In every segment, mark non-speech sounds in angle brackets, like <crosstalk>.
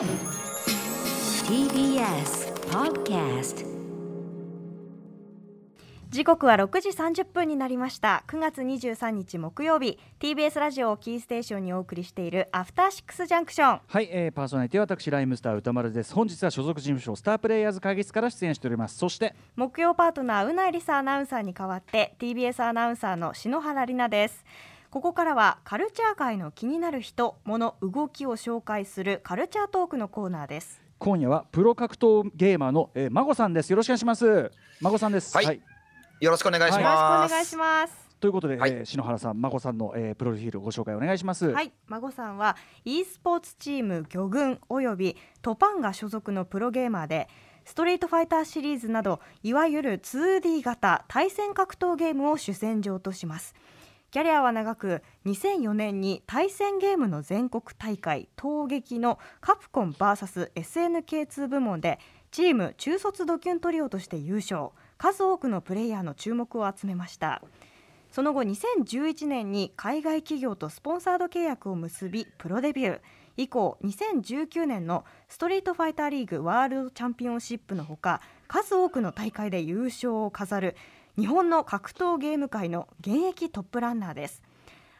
TBS Podcast 時刻は6時30分になりました。9月23日木曜日。TBS ラジオをキーステーションにお送りしているアフターシックスジャンクションはい、えー、パーソナリティは私ライムスター歌丸です。本日は所属事務所スタープレイヤーズ会議室から出演しております。そして木曜パートナーうないりさアナウンサーに代わって TBS アナウンサーの篠原里奈ですここからはカルチャー界の気になる人物動きを紹介するカルチャートークのコーナーです。今夜はプロ格闘ゲーマーの、えー、孫さんです。よろしくお願いします。孫さんです。はい。よろしくお願いしよろしくおます。願いします。ということで、はい。えー篠原さん孫さんの、えー、プロフィールご紹介お願いします。はい、孫さんは e スポーツチーム魚群およびトパンが所属のプロゲーマーでストリートファイターシリーズなどいわゆる 2D 型対戦格闘ゲームを主戦場としますキャリアは長く2004年に対戦ゲームの全国大会闘撃のカプコン VSSNK2 部門でチーム中卒ドキュントリオとして優勝。数多くのプレイヤーの注目を集めました。その後2011年に海外企業とスポンサード契約を結びプロデビュー。以降2019年のストリートファイターリーグワールドチャンピオンシップのほか数多くの大会で優勝を飾る日本の格闘ゲーム界の現役トップランナーです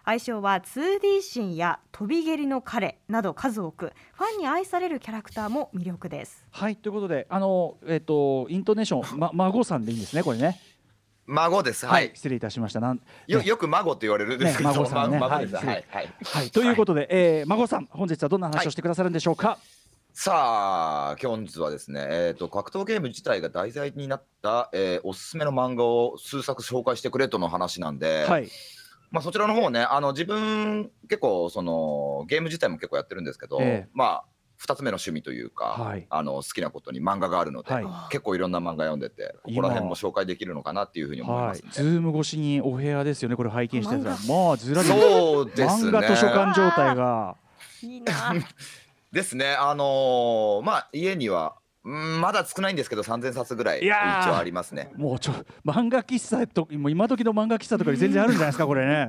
愛称は 2D シンや飛び蹴りの彼など数多くファンに愛されるキャラクターも魅力ですはいということであのえっ、とイントネーション、ま、孫さんでいいんですねこれね孫です。はい。失礼いたしましたなんよよく孫って言われるんですけど、ね孫さんねま孫です。はいはいはい。はいということで、えー、孫さん本日はどんな話をしてくださるんでしょうか、さあ、本日はですね、えっ、と格闘ゲーム自体が題材になった、えーおすすめの漫画を数作紹介してくれとの話なんで、はい。まあそちらの方ね、あの自分結構そのゲーム自体も結構やってるんですけど、ええ。まあ二つ目の趣味というか、はい。あの好きなことに漫画があるので、はい。結構いろんな漫画読んでて、ここら辺も紹介できるのかなっていうふうに思います、ね。ズーム越しにお部屋ですよねこれ拝見してたら。まあずらり。そうですね。漫画図書館状態が。<laughs> いいなですね、あのーまあ家には、うんまだ少ないんですけど、3000冊ぐらい一応ありますね。もうちょ漫画喫茶ともう今時の漫画喫茶とかに全然あるんじゃないですかこれね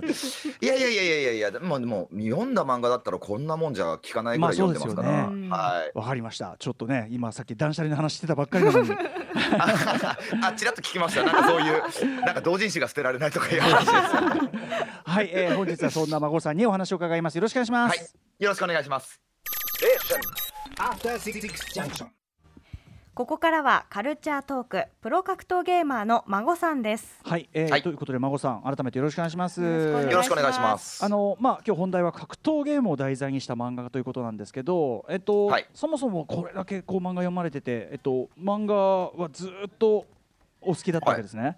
いや <laughs> いやいやいやいやいや、でももう読んだ漫画だったらこんなもんじゃ聞かないぐらいまあ読んでますから。ねはい。わかりましたちょっとね今さっき断捨離の話してたばっかりなのに <laughs> <laughs> あ、ちらっと聞きました。なんかそういう、なんか同人誌が捨てられないとかいう話です。はい、えー、本日はそんな孫さんにお話を伺いますよろしくお願いします、はい、よろしくお願いします。After Six Junction. ここからはカルチャートークプロ格闘ゲーマーの孫さんですはい、えーはいということで孫さん改めてよろしくお願いしますよよろしくお願いします。あのまあ今日本題は格闘ゲームを題材にした漫画ということなんですけど、えっと、はいそもそもこれだけこう漫画読まれてて、えっと漫画はずっとお好きだったわけですね。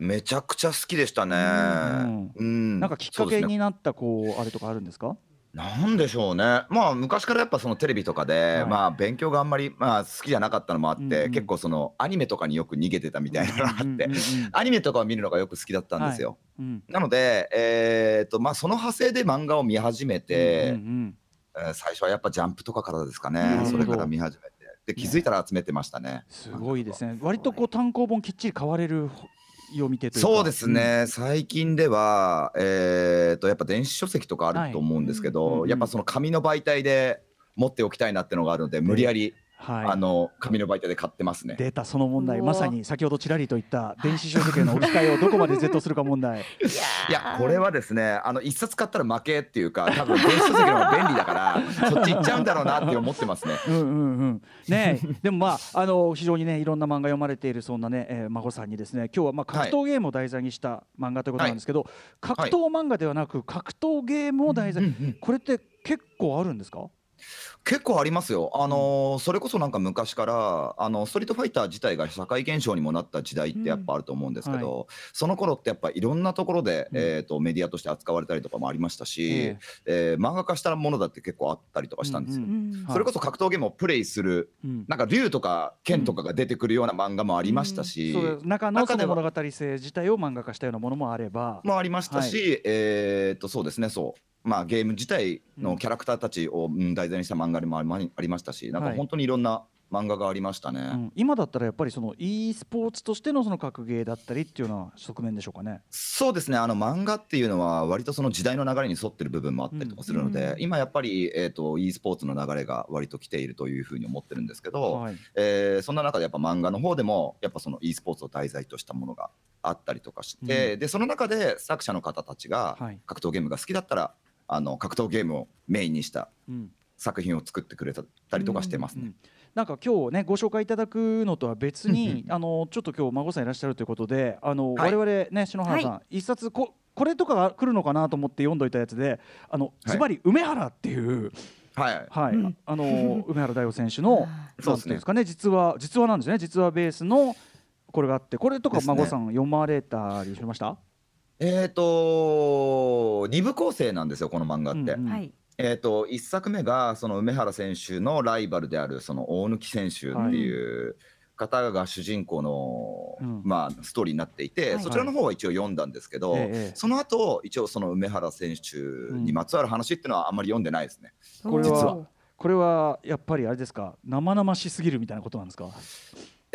めちゃくちゃ好きでしたね。うんうん。なんかきっかけになったこうあれとかあるんですか？なんでしょうね、まあ昔からやっぱそのテレビとかで、はい。まあ勉強があんまり、まあ、好きじゃなかったのもあって、うんうん。結構そのアニメとかによく逃げてたみたいなのがあって、<laughs> アニメとかを見るのがよく好きだったんですよ。うん。なので、えーとまあ、その派生で漫画を見始めて、えー最初はやっぱジャンプとかからですかなるほど。ねそれから見始めて。で気づいたら集めてましたね。すごいですね。割とこう単行本きっちり買われる読み手というか。そうですね、最近では、えー、とやっぱ電子書籍とかあると思うんですけど、はいうんうん。やっぱその紙の媒体で持っておきたいなってのがあるので無理やり、はい。あの紙の媒体で買ってますね。データその問題まさに先ほどちらりと言った電子書籍への置き換えをどこまで Z するか問題。<laughs> いやこれはですねあの一冊買ったら負けっていうか多分電子書籍の方が便利だから <laughs> そっち行っちゃうんだろうなって思ってますね。うんうんうん。ねえでもまああの非常にねいろんな漫画読まれているそんなね、えー、孫さんにですね今日はまあ格闘ゲームを題材にした漫画ということなんですけど、格闘漫画ではなく格闘ゲームを題材、これって結構あるんですか？結構ありますよ、あのーそれこそなんか昔からあのストリートファイター自体が社会現象にもなった時代ってやっぱあると思うんですけど、うんその頃ってやっぱいろんなところで、うん。えー、とメディアとして扱われたりとかもありましたし、ええ。ー漫画化したものだって結構あったりとかしたんですよ。うんうんそれこそ格闘ゲームをプレイするうん。なんか竜とか剣とかが出てくるような漫画もありましたし、そう中のそ中ではの物語性自体を漫画化したようなものもあれば、もありましたし、えーっとそうですねそうまあゲーム自体のキャラクターたちをうん題材にした漫画でもありまありましたしなんかはい。本当にいろんな漫画がありましたね。うん。今だったらやっぱりその e スポーツとしてのその格ゲーだったりっていうような側面でしょうかね。そうですね。あの漫画っていうのは割とその時代の流れに沿ってる部分もあったりとかするので、うん今やっぱり、えー、と e スポーツの流れが割と来ているというふうに思ってるんですけど、はい。えーそんな中でやっぱ漫画の方でもやっぱその e スポーツを題材としたものがあったりとかして、でその中で作者の方たちがはい。格闘ゲームが好きだったらあの格闘ゲームをメインにしたうん。作品を作ってくれたりとかしてますね。うんなんか今日ねご紹介いただくのとは別に、う <laughs> んあのちょっと今日孫さんいらっしゃるということであの、はい。我々ね篠原さん、一冊ここれとかが来るのかなと思って読んどいたやつであのはい。ズバリ梅原っていう、はい。はい、うん。あの梅原大悟選手の <laughs> そうですかね実は実はなんですね。実はベースのこれがあってこれとか孫さん読まれたりしました？えー、と2部構成なんですよこの漫画って。うんうん。はい。えー、と1作目がその梅原選手のライバルであるその大貫選手っていう方が主人公の、うん。まあ、ストーリーになっていて、はいそちらの方は一応読んだんですけど、ええその後一応その梅原選手にまつわる話っていうのはあんまり読んでないですね。これは実は。これはやっぱりあれですか生々しすぎるみたいなことなんですか？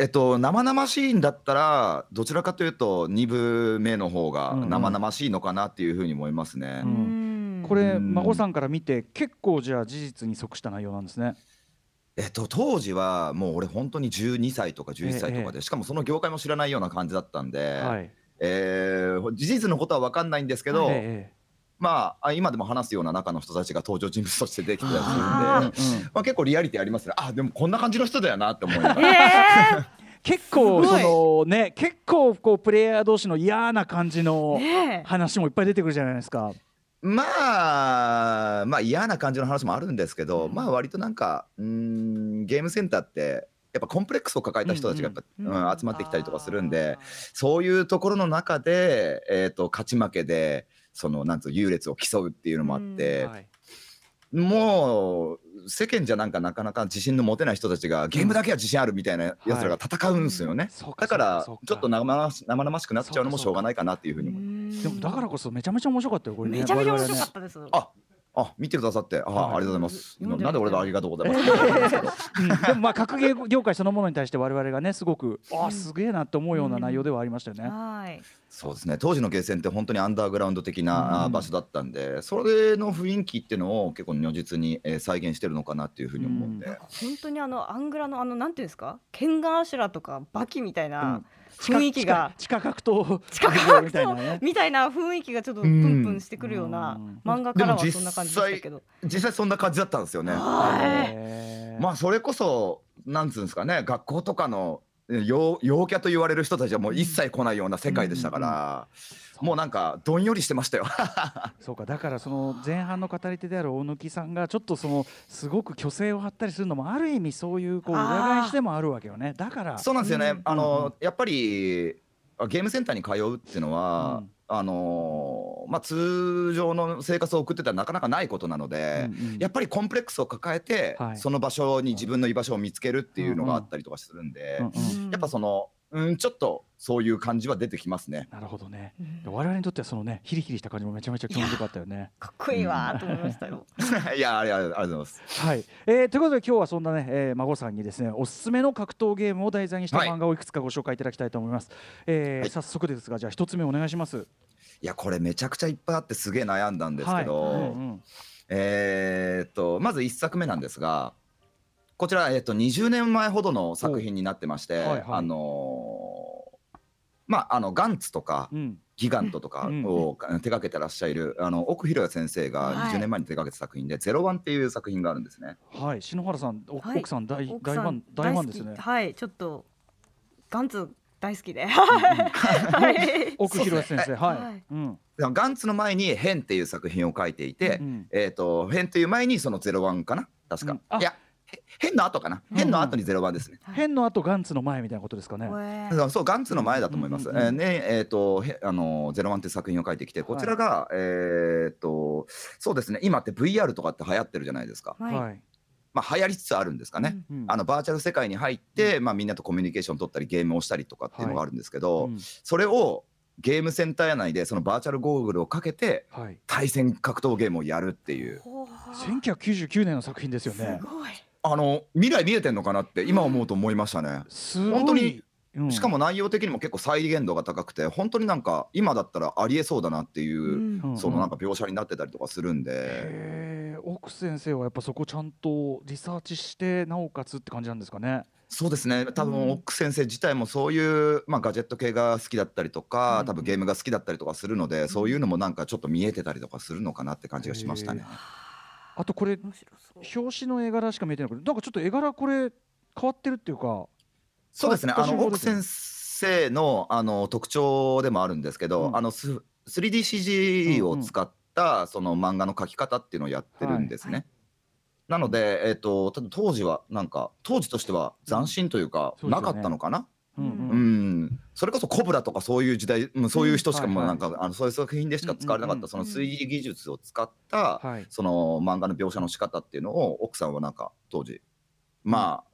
えっと、生々しいんだったらどちらかというと2部目の方が生々しいのかなっていうふうに思いますね。うんうんこれうん孫さんから見て結構じゃあ事実に即した内容なんですね。えっと、当時はもう俺本当に12歳とか11歳とかで、しかもその業界も知らないような感じだったんで、はい。えー事実のことは分かんないんですけど、ええまああ今でも話すような中の人たちが登場人物としてできてたりするんで、あまあ、結構リアリティありますね。あでもこんな感じの人だよなって思いな。がえら。ー。<laughs> 結構そのね結構こうプレイヤー同士の嫌な感じの話もいっぱい出てくるじゃないですか。まあまあ嫌な感じの話もあるんですけど、まあ割となんかうーんゲームセンターってやっぱコンプレックスを抱えた人たちがやっぱ、うんうん集まってきたりとかするんでそういうところの中で、えー、と勝ち負けでそのなんつう優劣を競うっていうのもあって、はい。もう世間じゃなんかなかなか自信の持てない人たちがゲームだけは自信あるみたいなやつらが戦うんですよね、そうかだからちょっと生々し生々しくなっちゃうのもしょうがないかなっていうふうに思います。でもだからこそめちゃめちゃ面白かったよこれね。めちゃめちゃ面白かったです。ああ見てくださってあ、はい。ありがとうございます。なんで俺がありがとうございます。<laughs> でもまあ格ゲー業界そのものに対して我々がねすごくあすげえなって思うような内容ではありましたよね。はい。そうですね。当時のゲーセンって本当にアンダーグラウンド的な場所だったんで、それの雰囲気っていうのを結構如実に、えー再現してるのかなっていうふうに思うんで、うん。本当にあのアングラのあのなんていうんですか、ケンガンアシュラとかバキみたいな雰囲気が。地下地下格闘地下格闘格みたいなね闘。みたいな雰囲気がちょっとプンプンしてくるようなうん漫画からはそんな感じでしたけど。実際そんな感じだったんですよね。まあそれこそなんつうんですかね学校とかのえ陽陽キャと言われる人たちはもう一切来ないような世界でしたから、もうなんかどんよりしてましたよ。<laughs> そうかだからその前半の語り手である大貫さんがちょっとそのすごく虚勢を張ったりするのもある意味そういうこう裏返しでもあるわけよね。だから。そうなんですよね。うんあの、うん。うんやっぱりあゲームセンターに通うっていうのは、うんあのまあ通常の生活を送ってたらなかなかないことなので、うんうん。やっぱりコンプレックスを抱えて、はい。その場所に自分の居場所を見つけるっていうのがあったりとかするんで、うんうん。やっぱそのうんちょっとそういう感じは出てきますね。なるほどねうん我々にとってはそのねヒリヒリした感じもめちゃめちゃ興味深かったよね。かっこいいわーと思いましたよ。いやありがとうありがとうございます。はい、えー、ということで今日はそんなね、えー、孫さんにですねおすすめの格闘ゲームを題材にしたはい漫画をいくつかご紹介いただきたいと思います。えーはい早速ですがじゃあ一つ目お願いします。いやこれめちゃくちゃいっぱいあってすげえ悩んだんですけど、はいうんうんえーっとまず1作目なんですがこちら、えーっと20年前ほどの作品になってまして、はいはい。あのーまああのガンツとかうん。ギガントとかうん。を手掛けてらっしゃるあの奥弘也先生がはい。20年前に手掛けた作品で「ゼロワンっていう作品があるんですね。はい。篠原さんおはい。奥さん大ファン大ファンですね。はい、ちょっとガンツ大好きで。はい。<laughs> 奥弘先生。はい、ガンツの前に「変」っていう作品を書いていて、うんえーっと変っていう前にその「ゼロワンかな？確か、うん。あいやへ変の後かな、変の後に「ゼロワンですね。変の後ガンツの前みたいなことですかね。そうガンツの前だと思います。うんうんうんえーねえーとへあのゼロワンっていう作品を書いてきてこちらが、えーっとそうですね今って VR とかって流行ってるじゃないですか。はい。はい。まあ流行りつつあるんですかね。うんあのバーチャル世界に入って、まあみんなとコミュニケーション取ったりゲームをしたりとかっていうのがあるんですけど、うんそれをゲームセンター内でそのバーチャルゴーグルをかけてはい。対戦格闘ゲームをやるっていう。ほー1999年の作品ですよすね。ごい。あの未来見えてんのかなって今思うと思いましたね。すごい。本当にうん。しかも内容的にも結構再現度が高くて本当になんか今だったらありえそうだなっていう、そのなんか描写になってたりとかするんで、奥先生はやっぱそこちゃんとリサーチしてなおかつって感じなんですかね。そうですね。多うん。分奥先生自体もそういう、まあ、ガジェット系が好きだったりとか、うん。多分ゲームが好きだったりとかするので、そういうのもなんかちょっと見えてたりとかするのかなって感じがしましたね。あとこれ表紙の絵柄しか見えてない。けどなんかちょっと絵柄これ変わってるっていうかそうですね。あの奥先生のあの特徴でもあるんですけど、うん。あのす 3DCG を使ったその漫画の描き方っていうのをやってるんですね。なので、えっとただ当時はなんか当時としては斬新というか、そうですよね。なかったのかな、うんそれこそコブラとかそういう時代、うんそういう人しかもうなんか、はあのそういう作品でしか使われなかった、うんその 3D 技術を使った、はい。その漫画の描写の仕方っていうのを奥さんはなんか当時まあ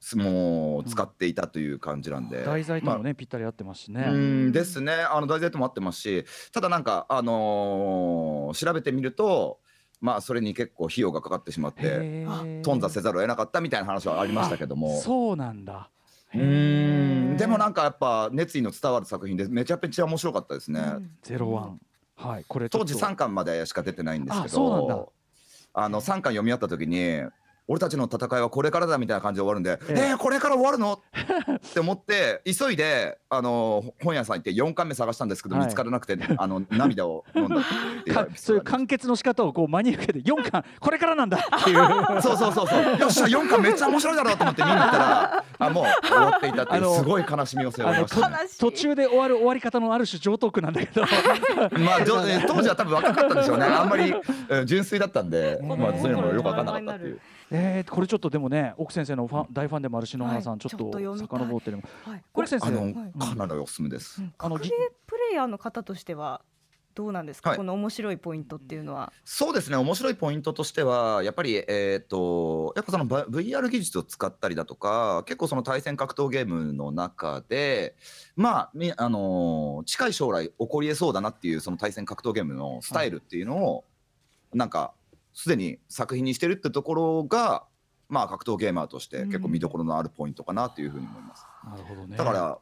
すもう使っていたという感じなんで、題材とまあもね、ぴったり合ってますしね。うん。ですね。あの題材とも合ってますしただなんかあのー調べてみるとまあそれに結構費用がかかってしまって頓挫せざるを得なかったみたいな話はありましたけども。そうなんだ。うー。ん。でもなんかやっぱ熱意の伝わる作品でめちゃめちゃ面白かったですね、ゼロワン。はい、これ当時3巻までしか出てないんですけど。あの3巻読み合った時に俺たちの戦いはこれからだみたいな感じで終わるんで、ええ。えー、これから終わるの？<laughs> って思って急いであの本屋さん行って4巻目探したんですけど、はい。見つからなくてあの涙を飲んだっていうそういう完結の仕方をこう真に受けて4巻これからなんだっていう。<laughs> そうそうそうそう。よっしゃ4巻めっちゃ面白いだろうと思って見に行ったらあもう終わっていたっていうすごい悲しみを背負いました。ね。途中で終わる終わり方のある種上等句なんだけど。<laughs> まあ、当時は多分若かったんでしょうね。あんまり、うん純粋だったんで、ねまあ、そういうのもよく分かんなかったっていう。えー、これちょっとでもね奥先生のファン大ファンでもある篠原さん、はいちょっと遡ってるはい、これ奥先生。あの、はい。かなりおすす。めです。あの格ゲープレイヤーの方としてはどうなんですか、はい。この面白いポイントっていうのは。そうですね、面白いポイントとしては、やっぱり、えっ、と、やっぱそのば VR 技術を使ったりだとか、結構その対戦格闘ゲームの中で、まあ、みあのー近い将来起こりえそうだなっていうその対戦格闘ゲームのスタイルっていうのを、なんか、すでに作品にしてるってところが、まあ、格闘ゲーマーとして結構見どころのあるポイントかなというふうに思います。なるほどね。だから、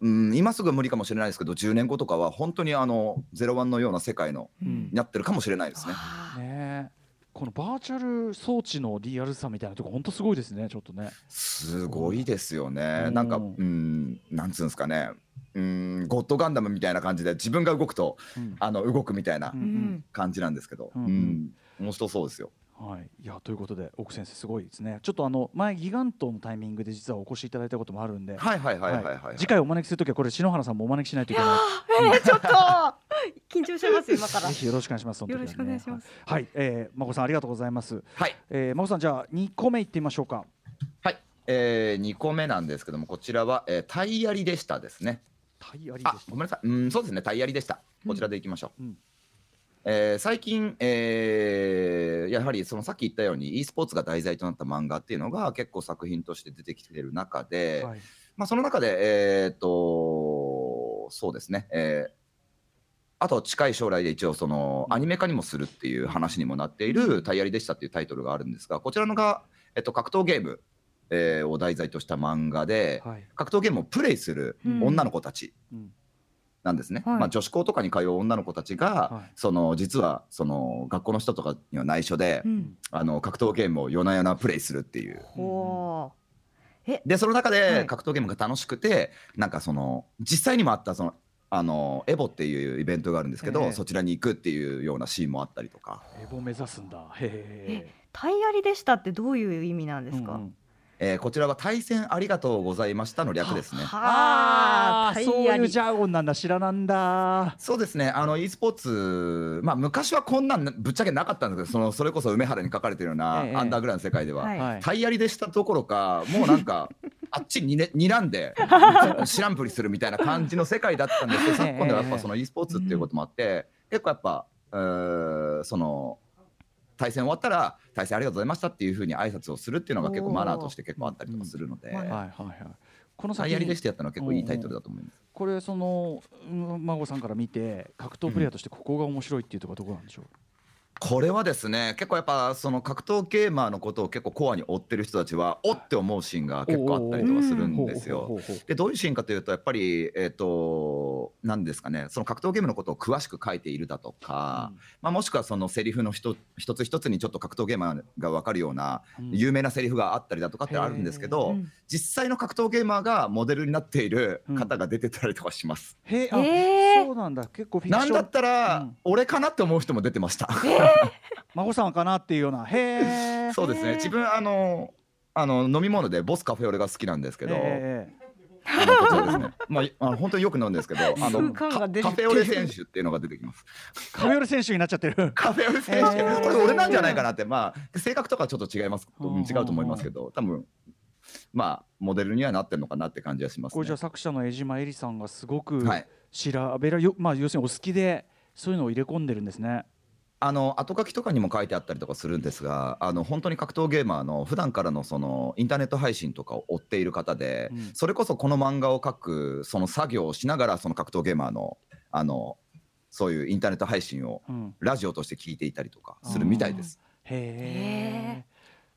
うん、今すぐ無理かもしれないですけど10年後とかは本当にあの「ゼロワンのような世界のうん。になってるかもしれないですね。ねこのバーチャル装置のリアルさみたいなとこ本当すごいですねちょっとね。すごいですよね。うん。なんかうんなんつうんですかね。うんゴッドガンダムみたいな感じで自分が動くとうん。あの動くみたいな感じなんですけど、ううん。ん面白そうですよ。はい、いやということで奥先生すごいですねちょっとあの前ギガントのタイミングで実はお越しいただいたこともあるんで、はいはいはいはいはい。次回お招きするときはこれ篠原さんもお招きしないといけないえー、ちょっと緊張してます今から。ぜひよろしくお願いしますねよろしくお願いしますはい、はいえー、まこさんありがとうございますはいえー、まこさんじゃあ2個目いってみましょうかはい。えー、2個目なんですけどもこちらは、えー、タイヤリでしたですね。タイヤリあですごめんなさい、うん、そうですね、タイヤリでした。こちらでいきましょう。うんえー最近、えーやはりそのさっき言ったように e スポーツが題材となった漫画っていうのが結構作品として出てきている中で、はい。まあ、その中で、えー、とそうですね、えーあと近い将来で一応そのアニメ化にもするっていう話にもなっている「タイヤリでした」っていうタイトルがあるんですがこちらのが、えっと、格闘ゲーム、えーを題材とした漫画ではい。格闘ゲームをプレイするうん。女の子たち。うんなんですね、はい。まあ、女子校とかに通う女の子たちが、はい。その実はその学校の人とかには内緒で、うん、あの格闘ゲームを夜な夜なプレイするっていう。でその中はでい。格闘ゲームが楽しくて、なんかその実際にもあったそのあのエボっていうイベントがあるんですけど、ええ。そちらに行くっていうようなシーンもあったりとか、エボ目指すんだ。へタイヤリでしたってどういう意味なんえですか？うんうんえーこちらは対戦ありがとうございましたの略ですね。はあ、タそう。いうジャーゴンなんだ知らなんだ。そうですね、あの e スポーツ、まあ、昔はこんなんぶっちゃけなかったんですけど、そのそれこそ梅原に書かれてるようなええ。アンダーグラウンドの世界では、はい。はい。タイヤリでしたどころか、もうなんか、<laughs> あっちに、ね、睨んで、<laughs> 知らんぷりするみたいな感じの世界だったんですけど、ええ。昨今ではやっぱその e スポーツっていうこともあって、結構やっぱ、えーその、対戦終わったら、対戦ありがとうございましたっていうふうに挨拶をするっていうのが結構マナーとして結構あったりとかするので、うん。はいはいはいこのタ先イヤリでしてやったのは結構いいタイトルだと思います。これそのうん孫さんから見て格闘プレイヤーとしてここが面白いっていうところはどこなんでしょう？これはですね結構やっぱその格闘ゲーマーのことを結構コアに追ってる人たちはおって思うシーンが結構あったりとかするんですよ。でどういうシーンかというとやっぱりえっ、と何ですかねその格闘ゲームのことを詳しく書いているだとか、まあ、もしくはそのセリフの一一つ一つにちょっと格闘ゲーマーが分かるようなうん。有名なセリフがあったりだとかってあるんですけど、うん実際の格闘ゲーマーがモデルになっている方が出てたりとかします。へえあへーそうなんだ。結構フィクション。なんだったら、うん。俺かなって思う人も出てました。<laughs> 孫さんかなっていうような。へえそうですね。自分あのあの飲み物でボスカフェオレが好きなんですけど、えあのこちらですね。<laughs> まあいあの本当によく飲むんですけど、<laughs> あのカカフェオレ選手っていうのが出てきます。カフェオレ選手になっちゃってる。カフェオレ選手、これ俺なんじゃないかなって、まあ性格とかちょっと違います、うん違うと思いますけど、多分まあモデルにはなってるのかなって感じはしますねこれじゃあ。作者の江島恵里さんがすごくはい。調べらよまあ要するにお好きでそういうのを入れ込んでるんですねあの後書きとかにも書いてあったりとかするんですが、あの本当に格闘ゲーマーの普段からのそのインターネット配信とかを追っている方で、うんそれこそこの漫画を描くその作業をしながらその格闘ゲーマーのあのそういうインターネット配信をうんラジオとして聞いていたりとかするみたいです。へえ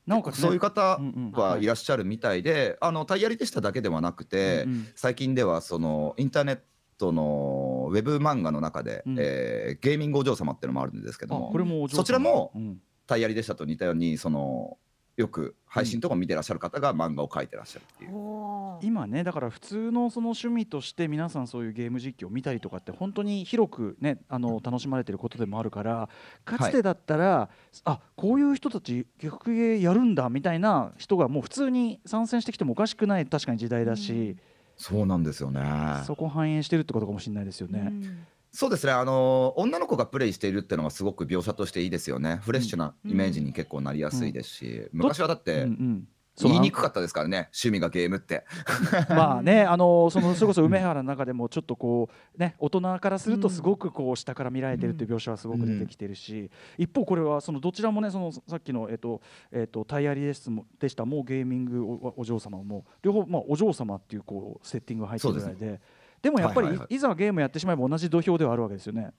なおかそういう方はいらっしゃるみたい。で、あのタイヤリでしただけではなくて、うんうん。最近ではそのインターネットのウェブ漫画の中で、うん。えーゲーミングお嬢様っていうのもあるんですけあどもこれもそちらもうん。タイヤリでしたと似たようにそのよく配信とか見てらっしゃる方が漫画を描いてらっしゃるっていう。おー今ねだから普通のその趣味として皆さんそういうゲーム実況を見たりとかって本当に広くねあの楽しまれてることでもあるからかつてだったら、あこういう人たち逆ゲーやるんだみたいな人がもう普通に参戦してきてもおかしくない確かに時代だし、そうなんですよね。そこ反映してるってことかもしれないですよね。うんそうですね。あの女の子がプレイしているっていうのがすごく描写としていいですよね。フレッシュなイメージに結構なりやすいですし、昔はだってうんうん言いにくかったですからね。趣味がゲームって。<laughs> まあね、あのそのそれこそ <laughs> 梅原の中でもちょっとこうね大人からするとすごくこう下から見られてるっていう描写はすごく出てきてるし、一方これはそのどちらもねそのさっきのえっとえっとタイヤリですもでしたもうゲーミングおお嬢様も両方まあお嬢様っていうこうセッティングが入ってるぐらいで。でもやっぱり、いはいはいはいざゲームやってしまえば同じ土俵ではあるわけですよね。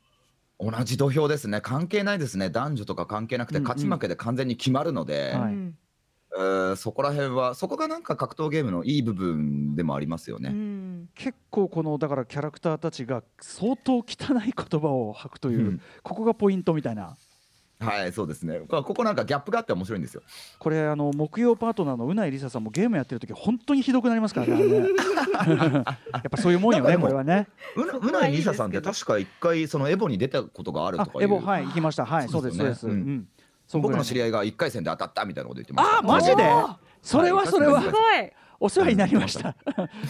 同じ土俵ですね。関係ないですね。男女とか関係なくて勝ち負けで完全に決まるので、えーそこら辺はそこがなんか格闘ゲームのいい部分でもありますようね。ん結構このだからキャラクターたちが相当汚い言葉を吐くという、うんここがポイントみたいな。はい、そうですね。ここなんかギャップがあって面白いんですよ。これあの木曜パートナーのうないりささんもゲームやってる時本当にひどくなりますからね <laughs> やっぱそういうもんよねこれはね。うなりささんって確か一回そのエボに出たことがあるとかエボはい行きました。はいそうですそうです、僕の知り合いが一回戦で当たったみたいなこと言ってました。あマジで？それはそれは。はいすごい。お世話になりました。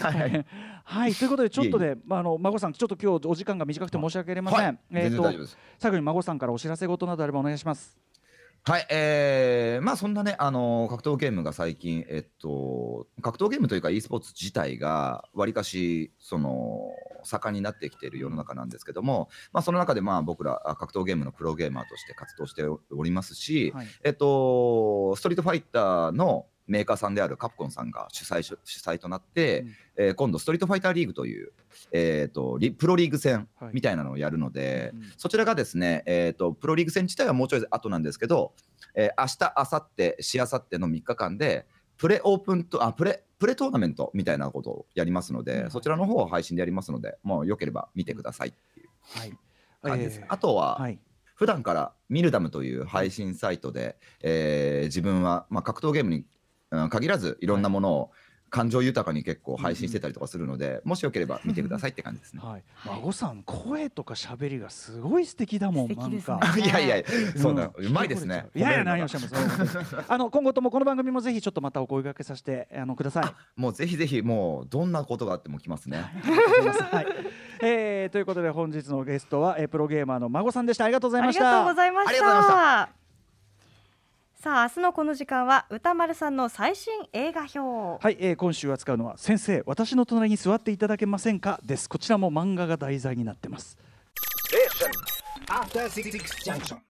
はい。はい。<laughs> ということでちょっとでまああの孫さんちょっと今日お時間が短くて申し訳ありません、はい、えっ、と全然大丈夫です。最後に孫さんからお知らせ事などあればお願いします。はい、えー、まあそんなね、あの格闘ゲームが最近、えっと、格闘ゲームというか e スポーツ自体がわりかしその盛んになってきている世の中なんですけども、まあ、その中でまあ僕らあ格闘ゲームのプロゲーマーとして活動しておりますし、はい。えっと、ストリートファイターのメーカーさんであるカプコンさんが主催し主催となって、うん。えー今度ストリートファイターリーグという、えー、とリプロリーグ戦はい。みたいなのをやるので、うんそちらがですね、えー、とプロリーグ戦自体はもうちょい後なんですけど、えー、明日明後日しあさっての3日間でプレオープンとあプレプレトーナメントみたいなことをやりますので、うん。そちらの方を配信でやりますのでもうよければ見てくださいっていうはい。感じです、えーあとは、はい。普段からミルダムという配信サイトで、えー自分は、まあ、格闘ゲームに、うん限らずいろんなものを感情豊かに結構配信してたりとかするので、もしよければ見てくださいって感じですね。はい、孫さん声とか喋りがすごい素敵だもん素敵ですね。なんか。<laughs> いやいや、そん。な、ううまいですね。いやいや何をしゃいますあの今後ともこの番組もぜひちょっとまたお声掛けさせてあのください。もうぜひぜひ、もうどんなことがあっても来ますね。<laughs> はい、えーということで本日のゲストは、えープロゲーマーの孫さんでした。ありがとうございました。ありがとうございましたさあ明日のこの時間は歌丸さんの最新映画表。はい、えー今週扱うのは先生私の隣に座っていただけませんか？です。こちらも漫画が題材になってます。After Six Junction.